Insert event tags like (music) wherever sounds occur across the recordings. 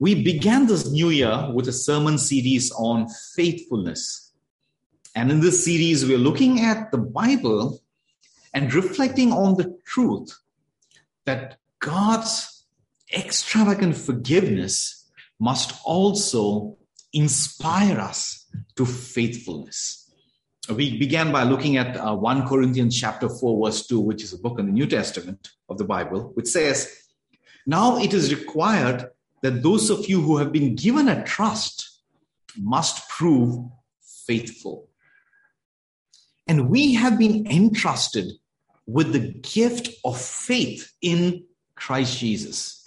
we began this new year with a sermon series on faithfulness. And in this series, we're looking at the Bible and reflecting on the truth that God's extravagant forgiveness must also inspire us to faithfulness. We began by looking at uh, 1 Corinthians chapter 4 verse 2 which is a book in the New Testament of the Bible which says now it is required that those of you who have been given a trust must prove faithful. And we have been entrusted with the gift of faith in Christ Jesus.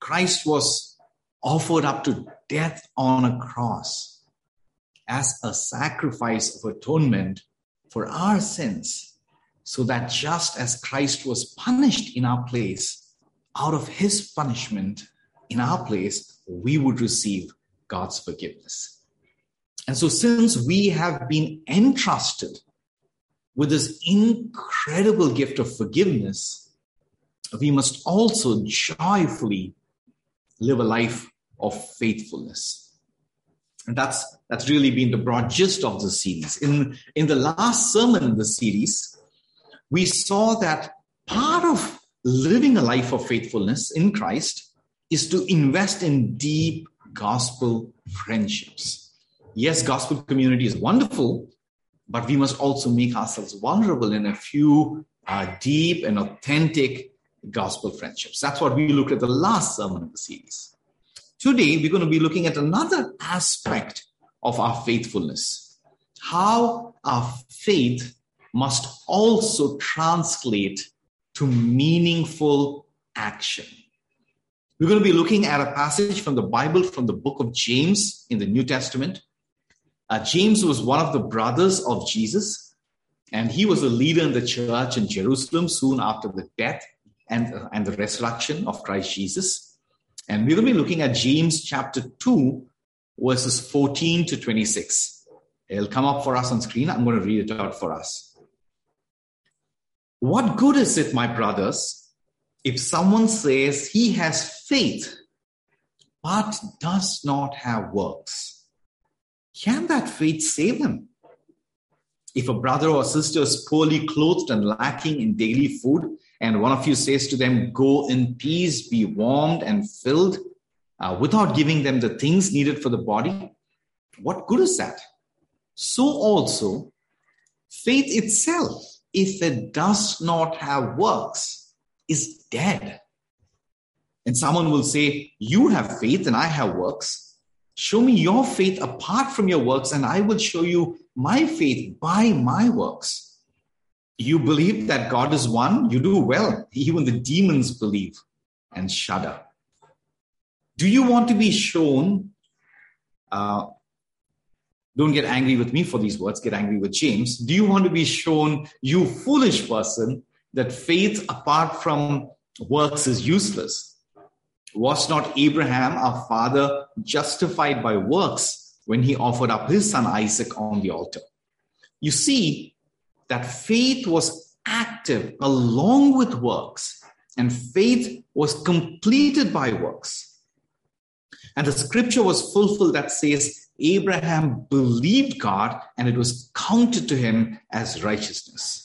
Christ was offered up to death on a cross as a sacrifice of atonement for our sins, so that just as Christ was punished in our place, out of his punishment, in our place, we would receive God's forgiveness. And so, since we have been entrusted with this incredible gift of forgiveness, we must also joyfully live a life of faithfulness. And that's, that's really been the broad gist of the series. In, in the last sermon in the series, we saw that part of living a life of faithfulness in Christ is to invest in deep gospel friendships. Yes, gospel community is wonderful, but we must also make ourselves vulnerable in a few uh, deep and authentic gospel friendships. That's what we looked at the last sermon of the series. Today, we're going to be looking at another aspect of our faithfulness how our faith must also translate to meaningful action. We're going to be looking at a passage from the Bible from the book of James in the New Testament. Uh, James was one of the brothers of Jesus, and he was a leader in the church in Jerusalem soon after the death and, uh, and the resurrection of Christ Jesus. And we're going to be looking at James chapter 2, verses 14 to 26. It'll come up for us on screen. I'm going to read it out for us. What good is it, my brothers? If someone says he has faith but does not have works, can that faith save him? If a brother or sister is poorly clothed and lacking in daily food, and one of you says to them, Go in peace, be warmed and filled, uh, without giving them the things needed for the body, what good is that? So also, faith itself, if it does not have works, is dead. And someone will say, You have faith and I have works. Show me your faith apart from your works, and I will show you my faith by my works. You believe that God is one, you do well. Even the demons believe and shudder. Do you want to be shown? Uh, don't get angry with me for these words, get angry with James. Do you want to be shown, you foolish person, that faith apart from works is useless. Was not Abraham, our father, justified by works when he offered up his son Isaac on the altar? You see that faith was active along with works, and faith was completed by works. And the scripture was fulfilled that says, Abraham believed God and it was counted to him as righteousness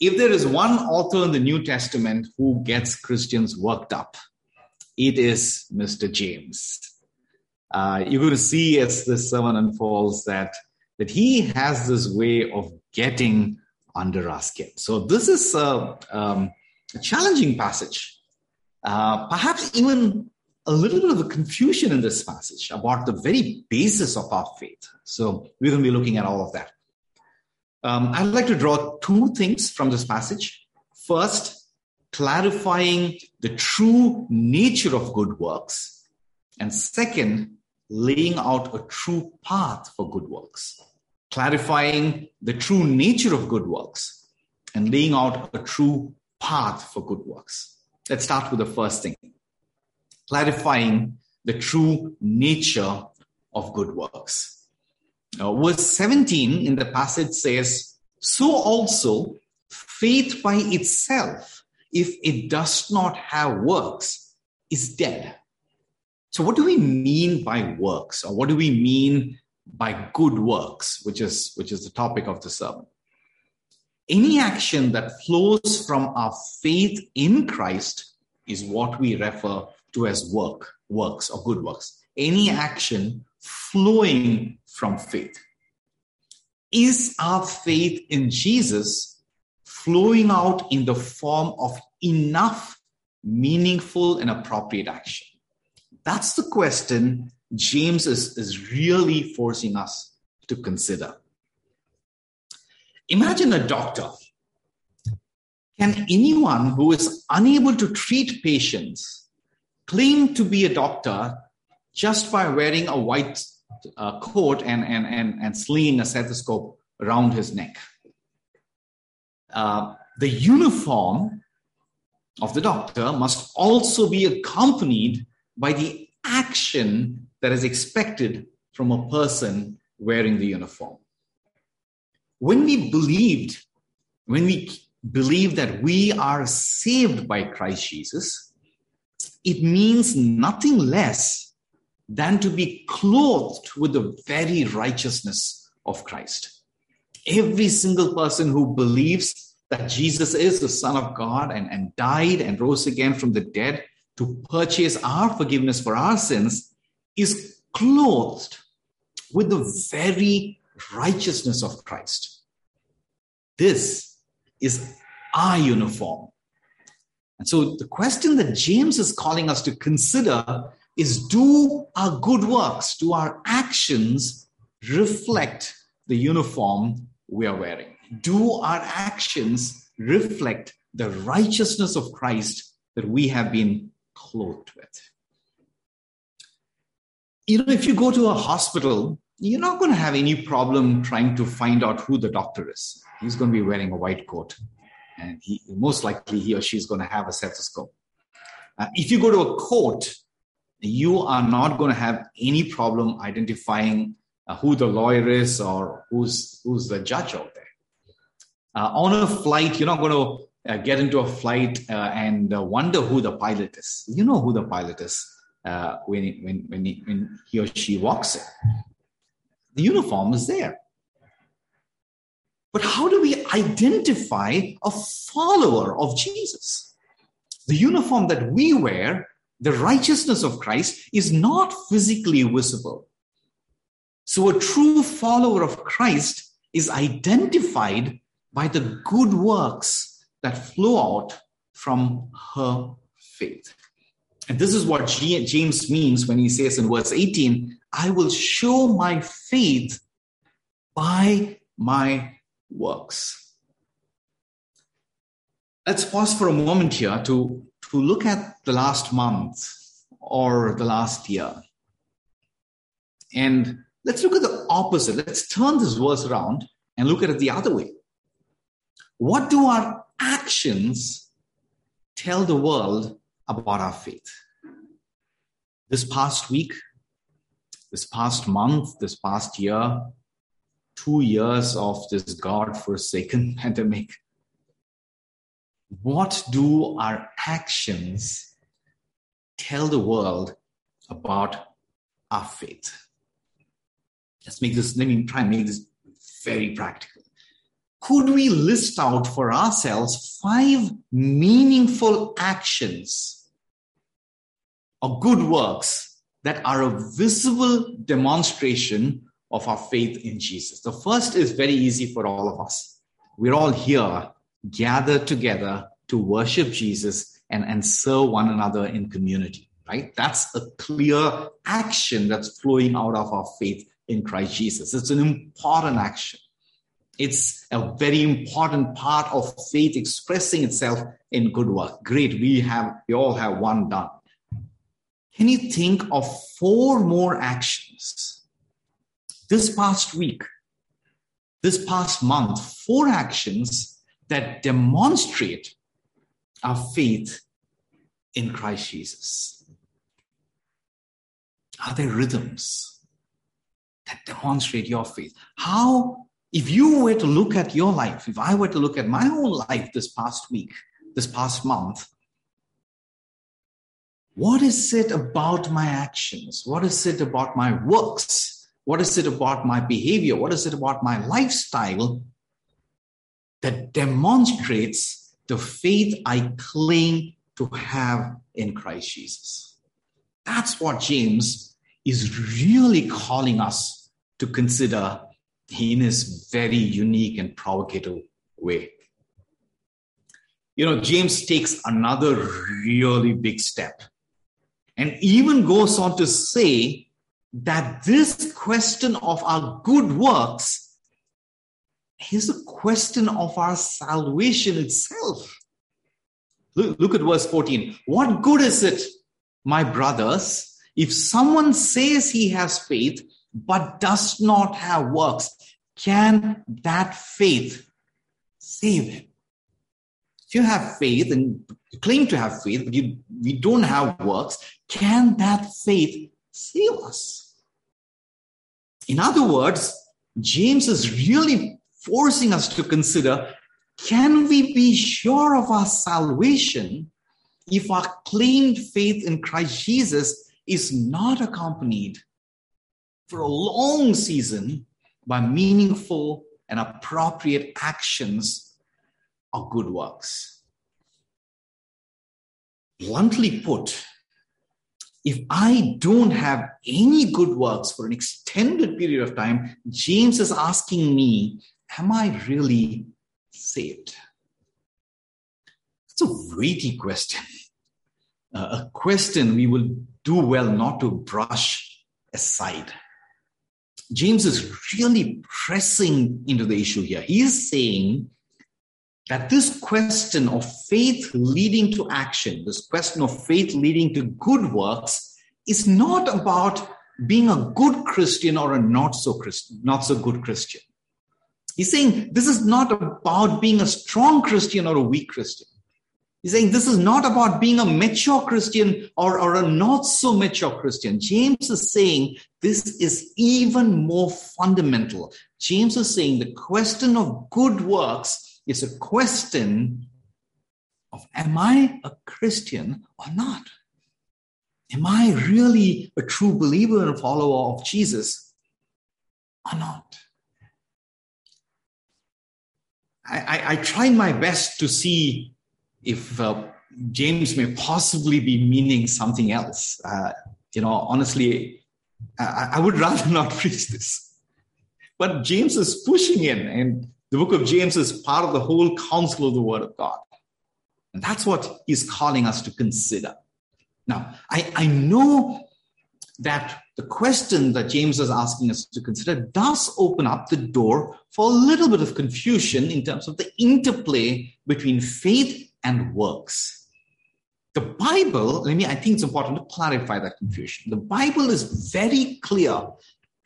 if there is one author in the New Testament who gets Christians worked up, it is Mr. James. Uh, you're going to see as this sermon unfolds that, that he has this way of getting under our skin. So this is a, um, a challenging passage. Uh, perhaps even a little bit of a confusion in this passage about the very basis of our faith. So we're going to be looking at all of that. Um, I'd like to draw two things from this passage. First, clarifying the true nature of good works. And second, laying out a true path for good works, clarifying the true nature of good works, and laying out a true path for good works. Let's start with the first thing clarifying the true nature of good works. Now, verse 17 in the passage says, So also faith by itself, if it does not have works, is dead. So, what do we mean by works, or what do we mean by good works, which is which is the topic of the sermon? Any action that flows from our faith in Christ is what we refer to as work, works or good works. Any action flowing from faith. Is our faith in Jesus flowing out in the form of enough meaningful and appropriate action? That's the question James is, is really forcing us to consider. Imagine a doctor. Can anyone who is unable to treat patients claim to be a doctor just by wearing a white uh, coat and, and, and, and slinging a stethoscope around his neck? Uh, the uniform of the doctor must also be accompanied by the action that is expected from a person wearing the uniform. When we believed, when we believe that we are saved by Christ Jesus, it means nothing less than to be clothed with the very righteousness of Christ. Every single person who believes that Jesus is the Son of God and, and died and rose again from the dead to purchase our forgiveness for our sins is clothed with the very righteousness of Christ. This is our uniform. And so the question that James is calling us to consider is do our good works, do our actions reflect the uniform we are wearing? Do our actions reflect the righteousness of Christ that we have been clothed with? You know, if you go to a hospital, you're not going to have any problem trying to find out who the doctor is. He's going to be wearing a white coat, and he most likely he or she is going to have a stethoscope. Uh, if you go to a court, you are not going to have any problem identifying uh, who the lawyer is or who's who's the judge out there. Uh, on a flight, you're not going to uh, get into a flight uh, and uh, wonder who the pilot is. You know who the pilot is when, when, when, he, when he or she walks in. The uniform is there. But how do we identify a follower of Jesus? The uniform that we wear, the righteousness of Christ, is not physically visible. So a true follower of Christ is identified by the good works that flow out from her faith. And this is what James means when he says in verse 18, I will show my faith by my works. Let's pause for a moment here to, to look at the last month or the last year. And let's look at the opposite. Let's turn this verse around and look at it the other way. What do our actions tell the world about our faith? This past week, this past month, this past year, two years of this God forsaken (laughs) pandemic. What do our actions tell the world about our faith? Let's make this, let me try and make this very practical. Could we list out for ourselves five meaningful actions or good works that are a visible demonstration of our faith in Jesus. The first is very easy for all of us. We're all here gathered together to worship Jesus and, and serve one another in community, right? That's a clear action that's flowing out of our faith in Christ Jesus. It's an important action. It's a very important part of faith expressing itself in good work. Great. We have, we all have one done. Can you think of four more actions this past week, this past month, four actions that demonstrate our faith in Christ Jesus? Are there rhythms that demonstrate your faith? How, if you were to look at your life, if I were to look at my own life this past week, this past month, what is it about my actions? What is it about my works? What is it about my behavior? What is it about my lifestyle that demonstrates the faith I claim to have in Christ Jesus? That's what James is really calling us to consider in his very unique and provocative way. You know, James takes another really big step and even goes on to say that this question of our good works is a question of our salvation itself. Look, look, at verse 14. What good is it, my brothers, if someone says he has faith but does not have works? Can that faith save him? If you have faith and claim to have faith, but you, we don't have works, can that faith save us? In other words, James is really forcing us to consider can we be sure of our salvation if our claimed faith in Christ Jesus is not accompanied for a long season by meaningful and appropriate actions or good works? Bluntly put, if I don't have any good works for an extended period of time, James is asking me, Am I really saved? It's a weighty question, uh, a question we will do well not to brush aside. James is really pressing into the issue here. He is saying that this question of faith leading to action, this question of faith leading to good works, is not about being a good Christian or a not so Christian, not so good Christian. He's saying this is not about being a strong Christian or a weak Christian. He's saying this is not about being a mature Christian or, or a not so mature Christian. James is saying this is even more fundamental. James is saying the question of good works is a question of am I a Christian or not? Am I really a true believer and follower of Jesus or not? I, I, tried my best to see if uh, James may possibly be meaning something else. Uh, you know, honestly, I, I would (laughs) rather not preach this. But James is pushing in, and the book of James is part of the whole counsel of the Word of God. And that's what he's calling us to consider. Now, I, I know that the question that James is asking us to consider does open up the door for a little bit of confusion in terms of the interplay between faith and works. The Bible, let me, I think it's important to clarify that confusion. The Bible is very clear,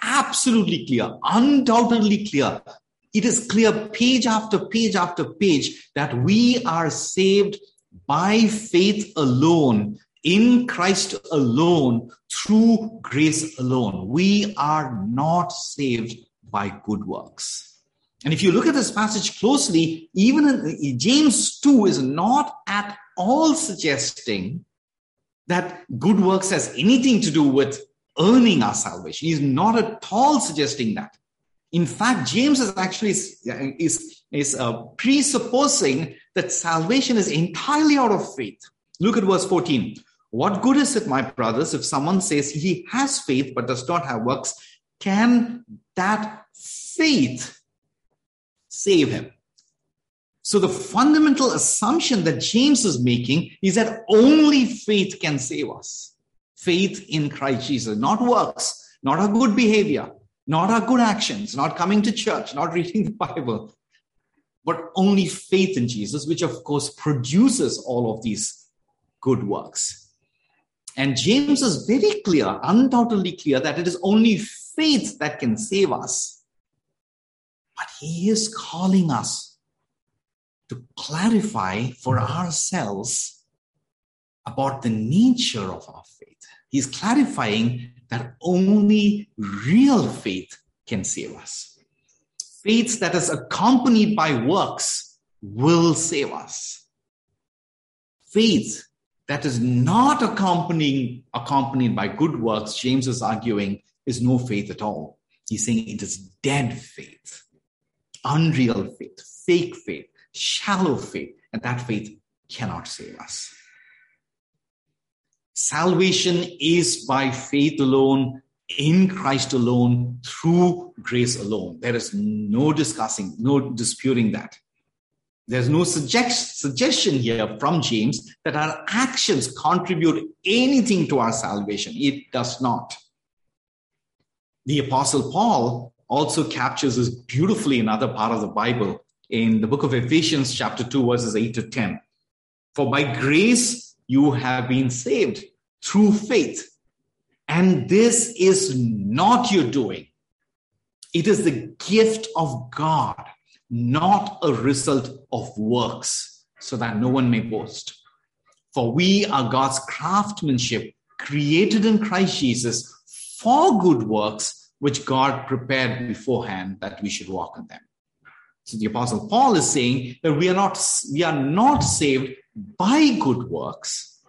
absolutely clear, undoubtedly clear it is clear page after page after page that we are saved by faith alone, in Christ alone, through grace alone. We are not saved by good works. And if you look at this passage closely, even in James 2 is not at all suggesting that good works has anything to do with earning our salvation. He's not at all suggesting that. In fact, James is actually is, is uh, presupposing that salvation is entirely out of faith. Look at verse 14. What good is it, my brothers, if someone says he has faith but does not have works? Can that faith save him? So, the fundamental assumption that James is making is that only faith can save us. Faith in Christ Jesus, not works, not our good behavior, not our good actions, not coming to church, not reading the Bible, but only faith in Jesus, which of course produces all of these good works. And James is very clear, undoubtedly clear, that it is only faith that can save us. But he is calling us to clarify for ourselves about the nature of our faith. He's clarifying that only real faith can save us. Faith that is accompanied by works will save us. Faith that is not accompanying, accompanied by good works, James is arguing, is no faith at all. He's saying it is dead faith, unreal faith, fake faith, shallow faith, and that faith cannot save us. Salvation is by faith alone, in Christ alone, through grace alone. There is no discussing, no disputing that. There's no suggest, suggestion here from James that our actions contribute anything to our salvation. It does not. The Apostle Paul also captures this beautifully in other part of the Bible in the book of Ephesians, chapter 2, verses 8 to 10. For by grace you have been saved through faith. And this is not your doing, it is the gift of God not a result of works, so that no one may boast. For we are God's craftsmanship, created in Christ Jesus for good works, which God prepared beforehand that we should walk in them. So the apostle Paul is saying that we are not, we are not saved by good works.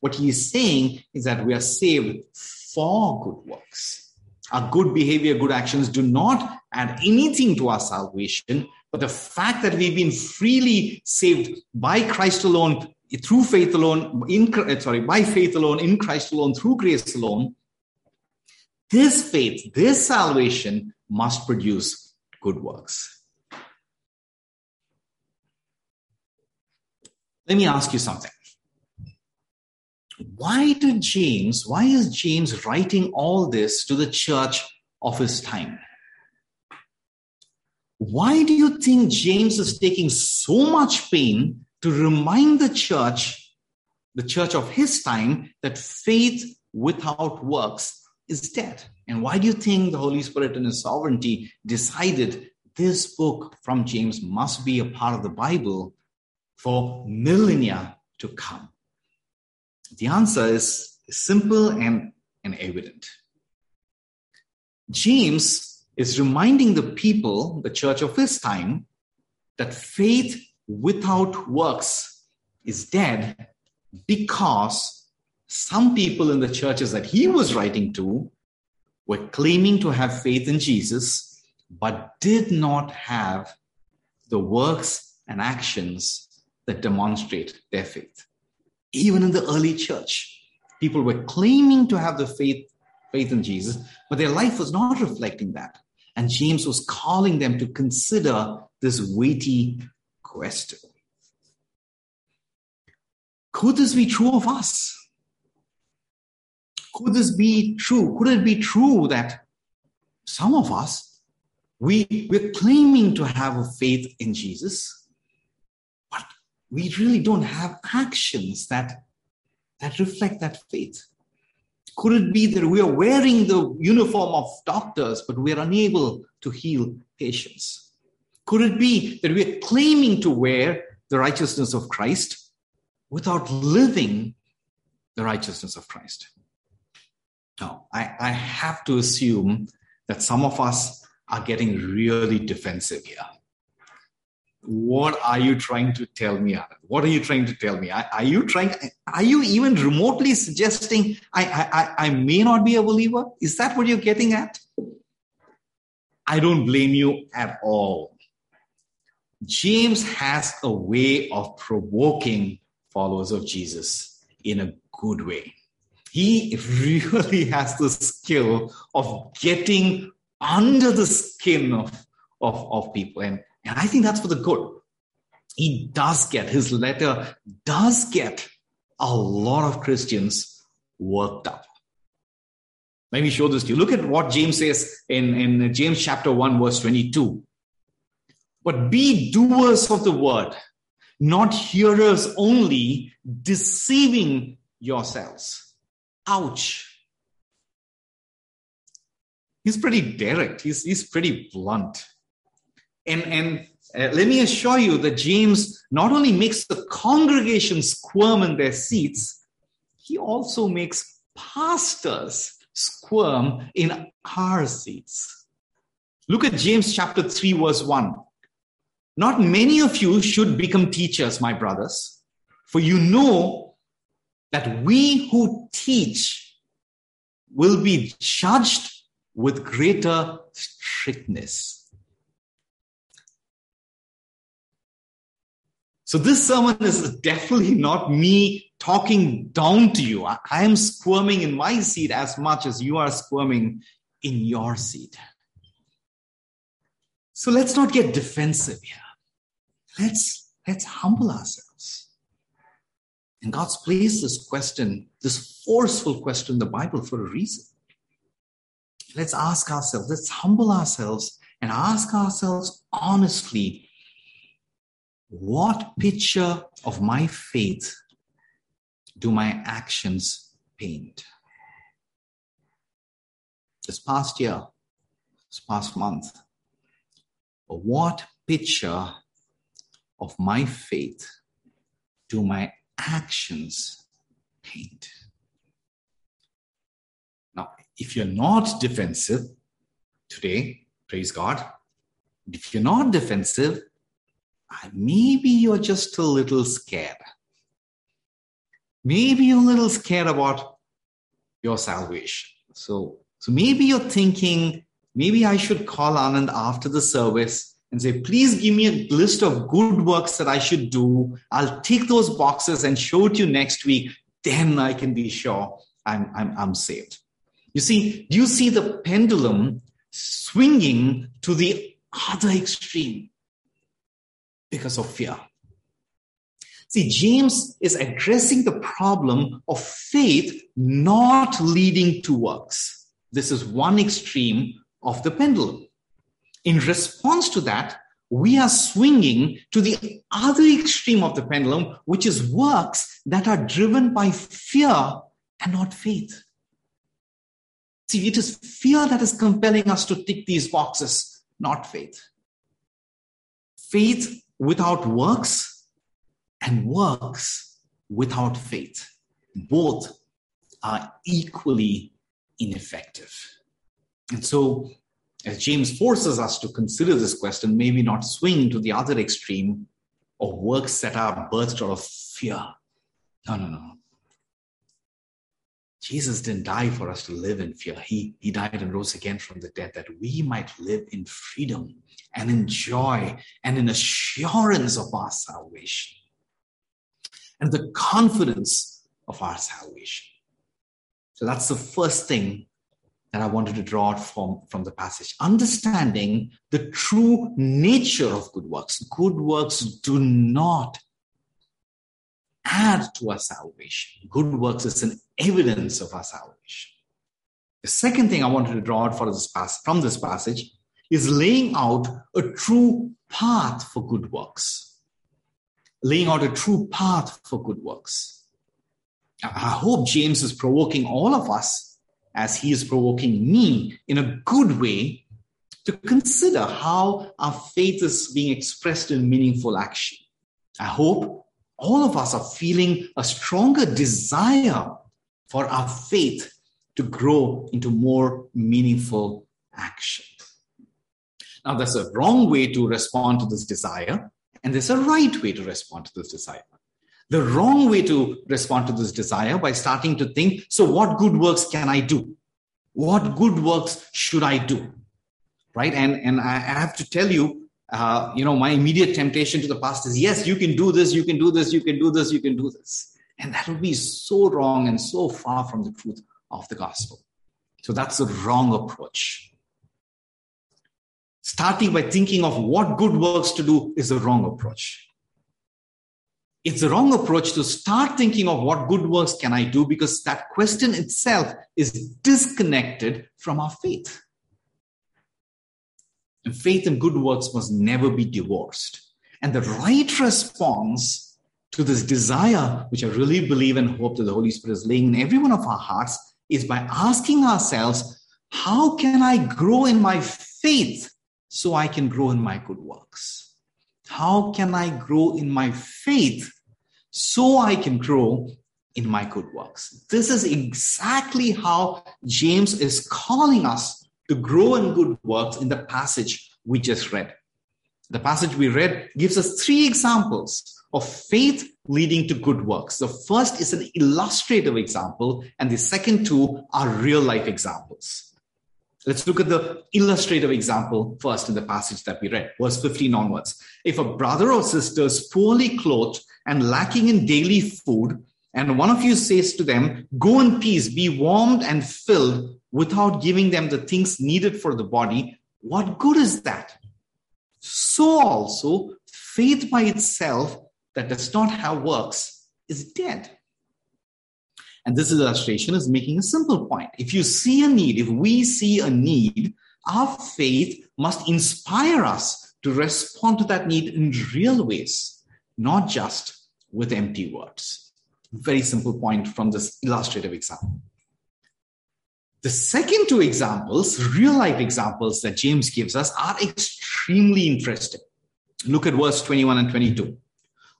What he is saying is that we are saved for good works. Our good behavior, good actions do not add anything to our salvation, but the fact that we've been freely saved by Christ alone, through faith alone, in uh, sorry, by faith alone, in Christ alone, through grace alone, this faith, this salvation must produce good works. Let me ask you something. Why did James, why is James writing all this to the church of his time? Why do you think James is taking so much pain to remind the church, the church of his time, that faith without works is dead? And why do you think the Holy Spirit in his sovereignty decided this book from James must be a part of the Bible for millennia to come? The answer is simple and, and evident. James is reminding the people, the church of his time, that faith without works is dead because some people in the churches that he was writing to were claiming to have faith in Jesus, but did not have the works and actions that demonstrate their faith. Even in the early church, people were claiming to have the faith, faith in Jesus, but their life was not reflecting that. And James was calling them to consider this weighty question. Could this be true of us? Could this be true? Could it be true that some of us, we, we're claiming to have a faith in Jesus, but we really don't have actions that, that reflect that faith? Could it be that we are wearing the uniform of doctors, but we are unable to heal patients? Could it be that we are claiming to wear the righteousness of Christ without living the righteousness of Christ? No, I, I have to assume that some of us are getting really defensive here what are you trying to tell me what are you trying to tell me? Are, you trying are you even remotely suggesting I, I i may not be a believer? Is that what you're getting at? I don't blame you at all. James has a way of provoking followers of jesus in a good way. He really (laughs) has the skill of getting under the skin of of, of people. And and I think that's for the good. He does get, his letter does get a lot of Christians worked up. Let me show this to you. Look at what James says in, in James chapter 1, verse 22. But be doers of the word, not hearers only, deceiving yourselves. ouch. He's pretty direct, he's, he's pretty blunt. And, and uh, let me assure you that James not only makes the congregation squirm in their seats, he also makes pastors squirm in our seats. Look at James chapter 3, verse 1. Not many of you should become teachers, my brothers, for you know that we who teach will be judged with greater strictness. So this sermon is definitely not me talking down to you. I, am squirming in my seat as much as you are squirming in your seat. So let's not get defensive here. Let's let's humble ourselves. And God's placed this question, this forceful question in the Bible for a reason. Let's ask ourselves, let's humble ourselves and ask ourselves honestly what picture of my faith do my actions paint? This past year, this past month, what picture of my faith do my actions paint? Now, if you're not defensive today, praise God. If you're not defensive, maybe you're just a little scared. Maybe you're a little scared about your salvation. So, so maybe you're thinking, maybe I should call Anand after the service and say, please give me a list of good works that I should do. I'll tick those boxes and show it to you next week. Then I can be sure I'm, I'm, I'm saved. You see, you see the pendulum swinging to the other extreme? Because of fear. See, James is addressing the problem of faith not leading to works. This is one extreme of the pendulum. In response to that, we are swinging to the other extreme of the pendulum, which is works that are driven by fear and not faith. See, it is fear that is compelling us to tick these boxes, not faith. Faith without works and works without faith. Both are equally ineffective. And so, as James forces us to consider this question, maybe not swing to the other extreme of works that are birthed out of fear. No, no, no. Jesus didn't die for us to live in fear. He, he died and rose again from the dead that we might live in freedom and in joy and in assurance of our salvation and the confidence of our salvation. So that's the first thing that I wanted to draw out from, from the passage. Understanding the true nature of good works. Good works do not add to our salvation. Good works is an evidence of our salvation. The second thing I wanted to draw out for this pass, from this passage is laying out a true path for good works. Laying out a true path for good works. I hope James is provoking all of us as he is provoking me in a good way to consider how our faith is being expressed in meaningful action. I hope all of us are feeling a stronger desire for our faith to grow into more meaningful action. Now, there's a wrong way to respond to this desire, and there's a right way to respond to this desire. The wrong way to respond to this desire by starting to think, so what good works can I do? What good works should I do? Right? And, and I have to tell you, uh, you know, my immediate temptation to the past is, yes, you can do this, you can do this, you can do this, you can do this. And that would be so wrong and so far from the truth of the gospel. So that's the wrong approach. Starting by thinking of what good works to do is the wrong approach. It's the wrong approach to start thinking of what good works can I do because that question itself is disconnected from our faith. And faith and good works must never be divorced. And the right response to this desire, which I really believe and hope that the Holy Spirit is laying in every one of our hearts, is by asking ourselves, how can I grow in my faith so I can grow in my good works? How can I grow in my faith so I can grow in my good works? This is exactly how James is calling us to grow in good works in the passage we just read. The passage we read gives us three examples of faith leading to good works. The first is an illustrative example, and the second two are real life examples. Let's look at the illustrative example first in the passage that we read, verse 15 onwards. If a brother or sister is poorly clothed and lacking in daily food, and one of you says to them, Go in peace, be warmed and filled, without giving them the things needed for the body, what good is that? So also, faith by itself that does not have works is dead. And this illustration is making a simple point. If you see a need, if we see a need, our faith must inspire us to respond to that need in real ways, not just with empty words. Very simple point from this illustrative example. The second two examples, real life examples that James gives us, are extremely interesting. Look at verse 21 and 22.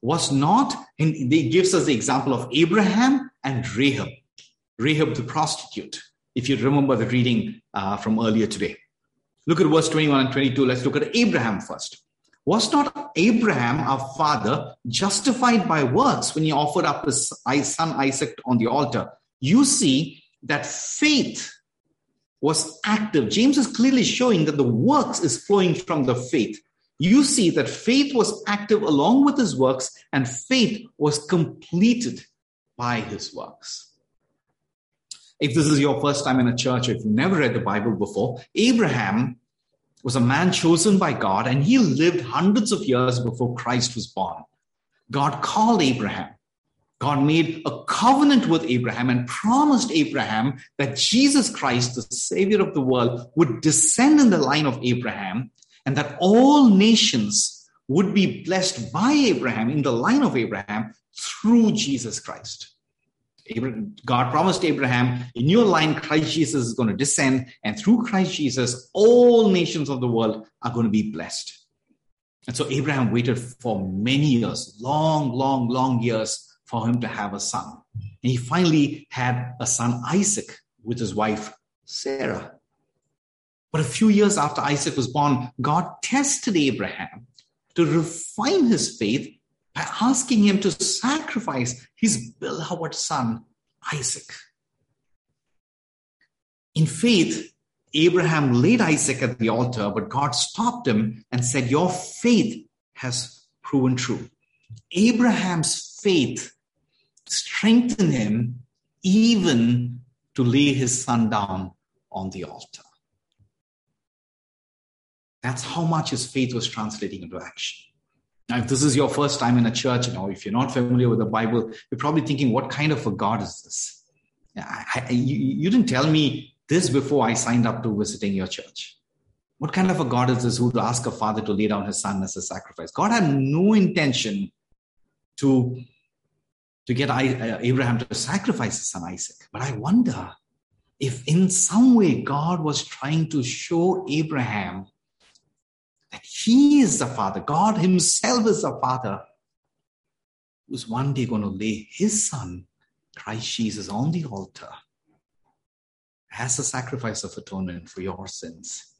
Was not, and he gives us the example of Abraham and Rahab. Rahab the prostitute, if you remember the reading uh, from earlier today. Look at verse 21 and 22. Let's look at Abraham first. Was not Abraham, our father, justified by works when he offered up his son Isaac on the altar? You see that faith was active. James is clearly showing that the works is flowing from the faith. You see that faith was active along with his works, and faith was completed by his works. If this is your first time in a church, or if you've never read the Bible before, Abraham was a man chosen by God, and he lived hundreds of years before Christ was born. God called Abraham. God made a covenant with Abraham and promised Abraham that Jesus Christ, the Savior of the world, would descend in the line of Abraham and that all nations would be blessed by Abraham in the line of Abraham through Jesus Christ. God promised Abraham, in your line, Christ Jesus is going to descend, and through Christ Jesus, all nations of the world are going to be blessed. And so Abraham waited for many years, long, long, long years for him to have a son. And he finally had a son, Isaac, with his wife, Sarah. But a few years after Isaac was born, God tested Abraham to refine his faith by asking him to sacrifice his beloved son, Isaac. In faith, Abraham laid Isaac at the altar, but God stopped him and said, Your faith has proven true. Abraham's faith strengthened him even to lay his son down on the altar. That's how much his faith was translating into action. Now, if this is your first time in a church, you know, if you're not familiar with the Bible, you're probably thinking, what kind of a God is this? I, I, you, you didn't tell me this before I signed up to visiting your church. What kind of a God is this who would ask a father to lay down his son as a sacrifice? God had no intention to to get uh, Abraham to sacrifice his son Isaac. But I wonder if in some way God was trying to show Abraham that he is the father, God himself is the father, who's one day going to lay his son, Christ Jesus, on the altar as a sacrifice of atonement for your sins.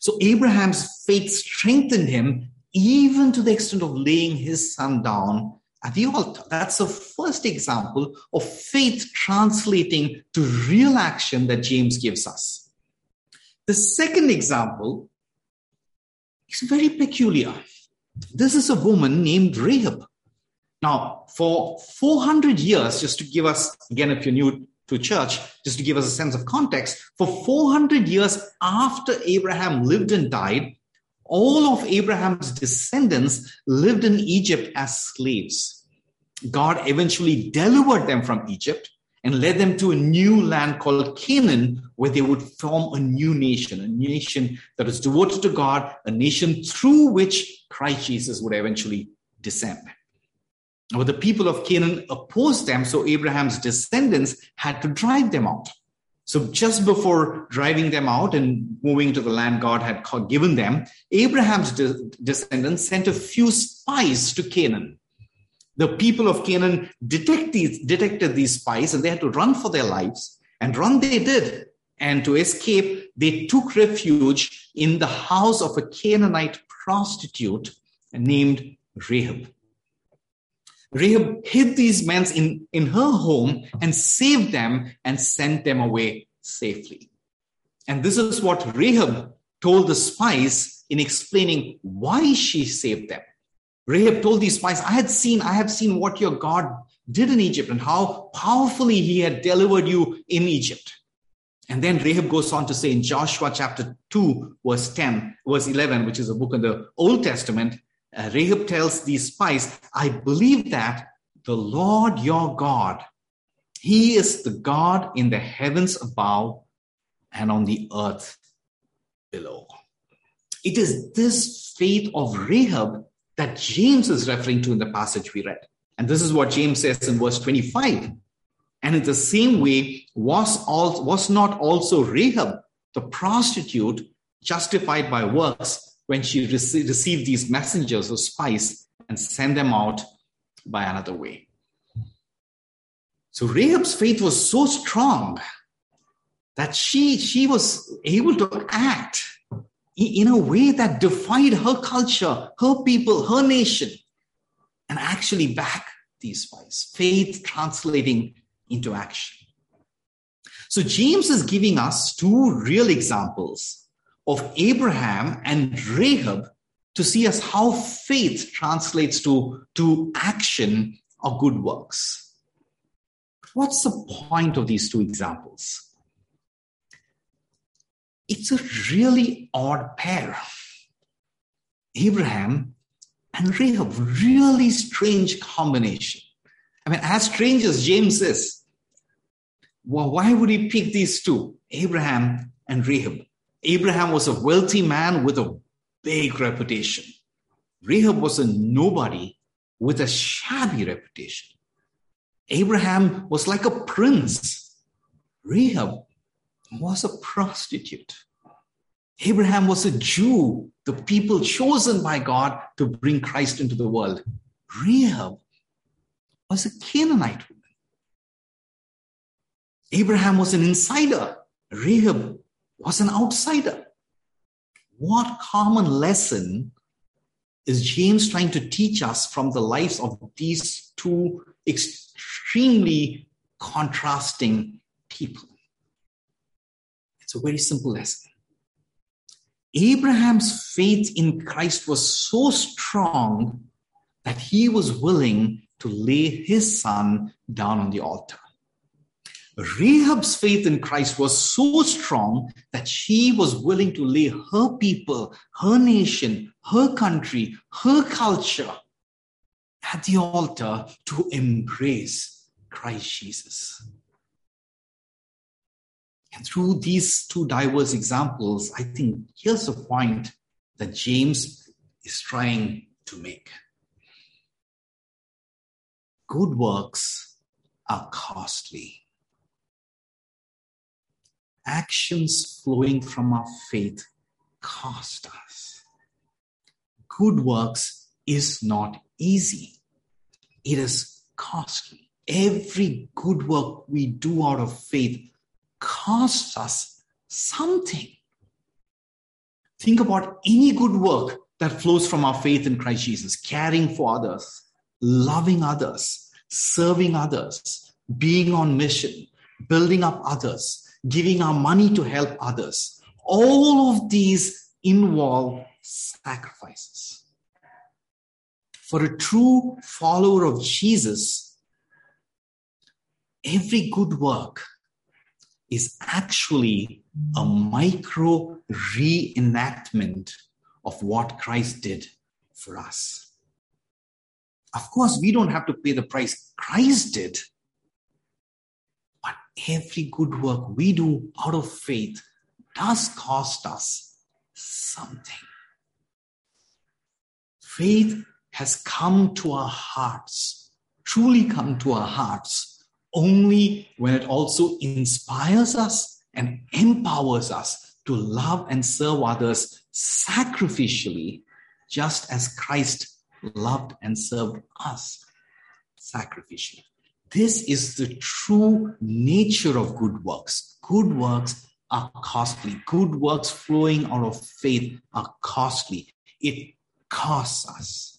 So Abraham's faith strengthened him even to the extent of laying his son down at the altar. That's the first example of faith translating to real action that James gives us. The second example is very peculiar. This is a woman named Rahab. Now, for 400 years, just to give us, again, if you're new to church, just to give us a sense of context, for 400 years after Abraham lived and died, all of Abraham's descendants lived in Egypt as slaves. God eventually delivered them from Egypt and led them to a new land called Canaan, where they would form a new nation, a nation that was devoted to God, a nation through which Christ Jesus would eventually descend. But the people of Canaan opposed them, so Abraham's descendants had to drive them out. So just before driving them out and moving to the land God had given them, Abraham's de- descendants sent a few spies to Canaan. The people of Canaan detect these, detected these spies and they had to run for their lives. And run they did. And to escape, they took refuge in the house of a Canaanite prostitute named Rahab. Rahab hid these men in, in her home and saved them and sent them away safely. And this is what Rahab told the spies in explaining why she saved them. Rahab told these spies, I had seen, I have seen what your God did in Egypt and how powerfully he had delivered you in Egypt. And then Rahab goes on to say in Joshua chapter 2, verse 10, verse 11, which is a book in the Old Testament, uh, Rahab tells these spies, I believe that the Lord your God, He is the God in the heavens above and on the earth below. It is this faith of Rahab that James is referring to in the passage we read. And this is what James says in verse 25. And in the same way, was, all, was not also Rahab, the prostitute, justified by works when she rece- received these messengers or spies and sent them out by another way. So Rahab's faith was so strong that she, she was able to act in a way that defied her culture, her people, her nation, and actually back these spies. Faith translating into action. So James is giving us two real examples of Abraham and Rahab to see us how faith translates to, to action or good works. What's the point of these two examples? It's a really odd pair. Abraham and Rahab, really strange combination. I mean, as strange as James is, well, why would he pick these two, Abraham and Rahab? Abraham was a wealthy man with a big reputation. Rahab was a nobody with a shabby reputation. Abraham was like a prince. Rahab was a prostitute. Abraham was a Jew, the people chosen by God to bring Christ into the world. Rahab was a Canaanite woman. Abraham was an insider. Rahab was an outsider. What common lesson is James trying to teach us from the lives of these two extremely contrasting people? It's a very simple lesson. Abraham's faith in Christ was so strong that he was willing to lay his son down on the altar. Rahab's faith in Christ was so strong that she was willing to lay her people, her nation, her country, her culture at the altar to embrace Christ Jesus. Through these two diverse examples, I think here's the point that James is trying to make. Good works are costly actions flowing from our faith cost us. Good works is not easy, it is costly. Every good work we do out of faith costs us something. Think about any good work that flows from our faith in Christ Jesus, caring for others, loving others, serving others, being on mission, building up others, giving our money to help others. All of these involve sacrifices. For a true follower of Jesus, every good work is actually a micro reenactment of what Christ did for us. Of course, we don't have to pay the price Christ did but every good work we do out of faith does cost us something. Faith has come to our hearts, truly come to our hearts, only when it also inspires us and empowers us to love and serve others sacrificially, just as Christ loved and served us sacrificially. This is the true nature of good works. Good works are costly. Good works flowing out of faith are costly. It costs us.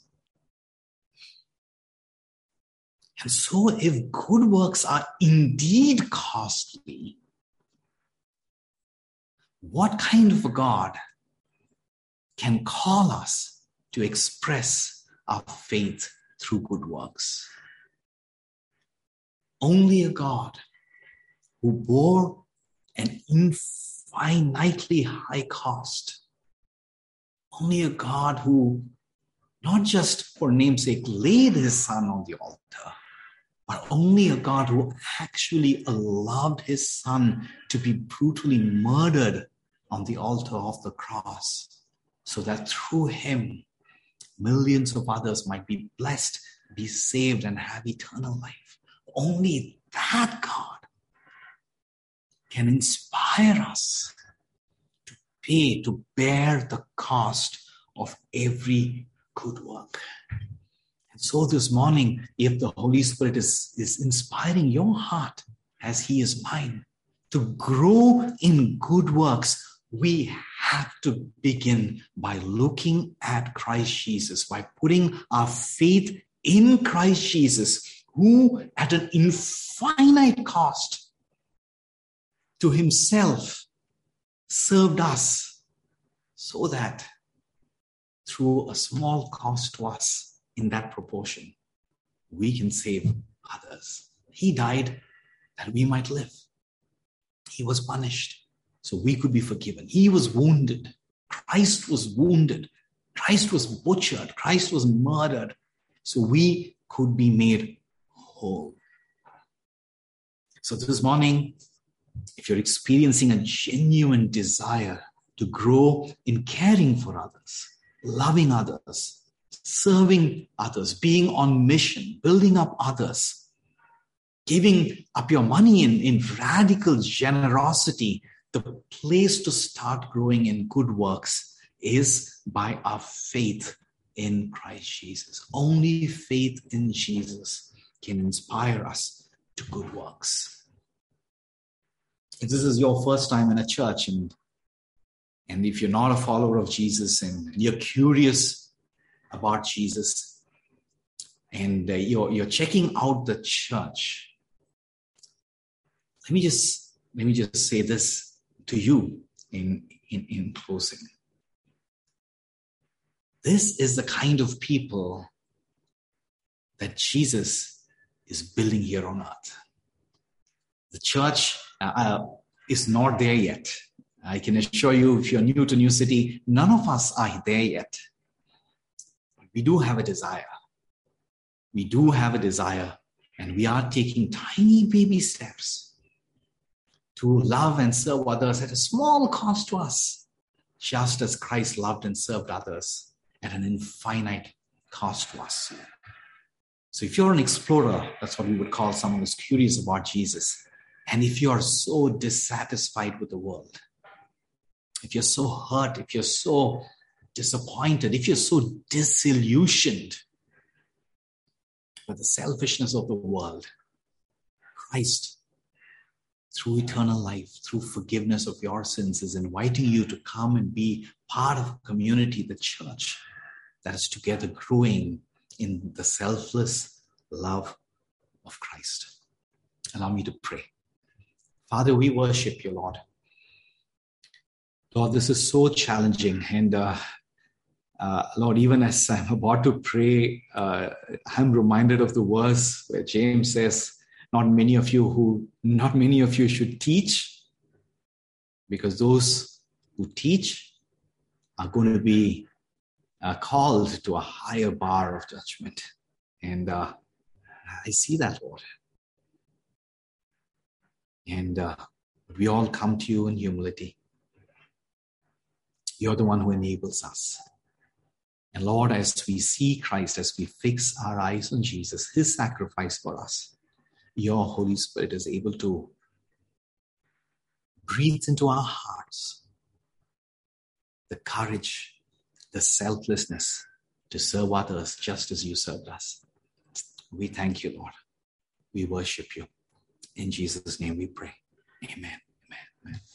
And so, if good works are indeed costly, what kind of a God can call us to express our faith through good works? Only a God who bore an infinitely high cost. Only a God who, not just for namesake, laid his son on the altar, but only a God who actually allowed his son to be brutally murdered on the altar of the cross, so that through him, millions of others might be blessed, be saved, and have eternal life. Only that God can inspire us to pay, to bear the cost of every good work. So this morning, if the Holy Spirit is, is inspiring your heart as He is mine to grow in good works, we have to begin by looking at Christ Jesus, by putting our faith in Christ Jesus, who at an infinite cost to himself served us so that through a small cost to us in that proportion, we can save others. He died that we might live. He was punished so we could be forgiven. He was wounded. Christ was wounded. Christ was butchered. Christ was murdered. So we could be made whole. So this morning, if you're experiencing a genuine desire to grow in caring for others, loving others, serving others, being on mission, building up others, giving up your money in, in radical generosity, the place to start growing in good works is by our faith in Christ Jesus. Only faith in Jesus can inspire us to good works if this is your first time in a church and and if you're not a follower of Jesus and you're curious about Jesus and uh, you're, you're checking out the church, let me just let me just say this to you in, in, in closing. This is the kind of people that Jesus is building here on earth. The church uh, uh, is not there yet. I can assure you, if you're new to New City, none of us are there yet. We do have a desire. We do have a desire, and we are taking tiny baby steps to love and serve others at a small cost to us, just as Christ loved and served others at an infinite cost to us. So, if you're an explorer, that's what we would call someone who's curious about Jesus, and if you are so dissatisfied with the world, if you're so hurt, if you're so disappointed, if you're so disillusioned with the selfishness of the world, Christ, through eternal life, through forgiveness of your sins, is inviting you to come and be part of a community, the church, that is together growing in the selfless love of Christ. Allow me to pray. Father, we worship you, Lord. Lord, this is so challenging. And uh, uh, Lord, even as I'm about to pray, uh, I'm reminded of the verse where James says, "Not many of you who, not many of you should teach, because those who teach are going to be uh, called to a higher bar of judgment." And uh, I see that, Lord. And uh, we all come to you in humility. You're the one who enables us. And Lord, as we see Christ, as we fix our eyes on Jesus, his sacrifice for us, your Holy Spirit is able to breathe into our hearts the courage, the selflessness to serve others just as you served us. We thank you, Lord. We worship you. In Jesus' name we pray. Amen. Amen. Amen.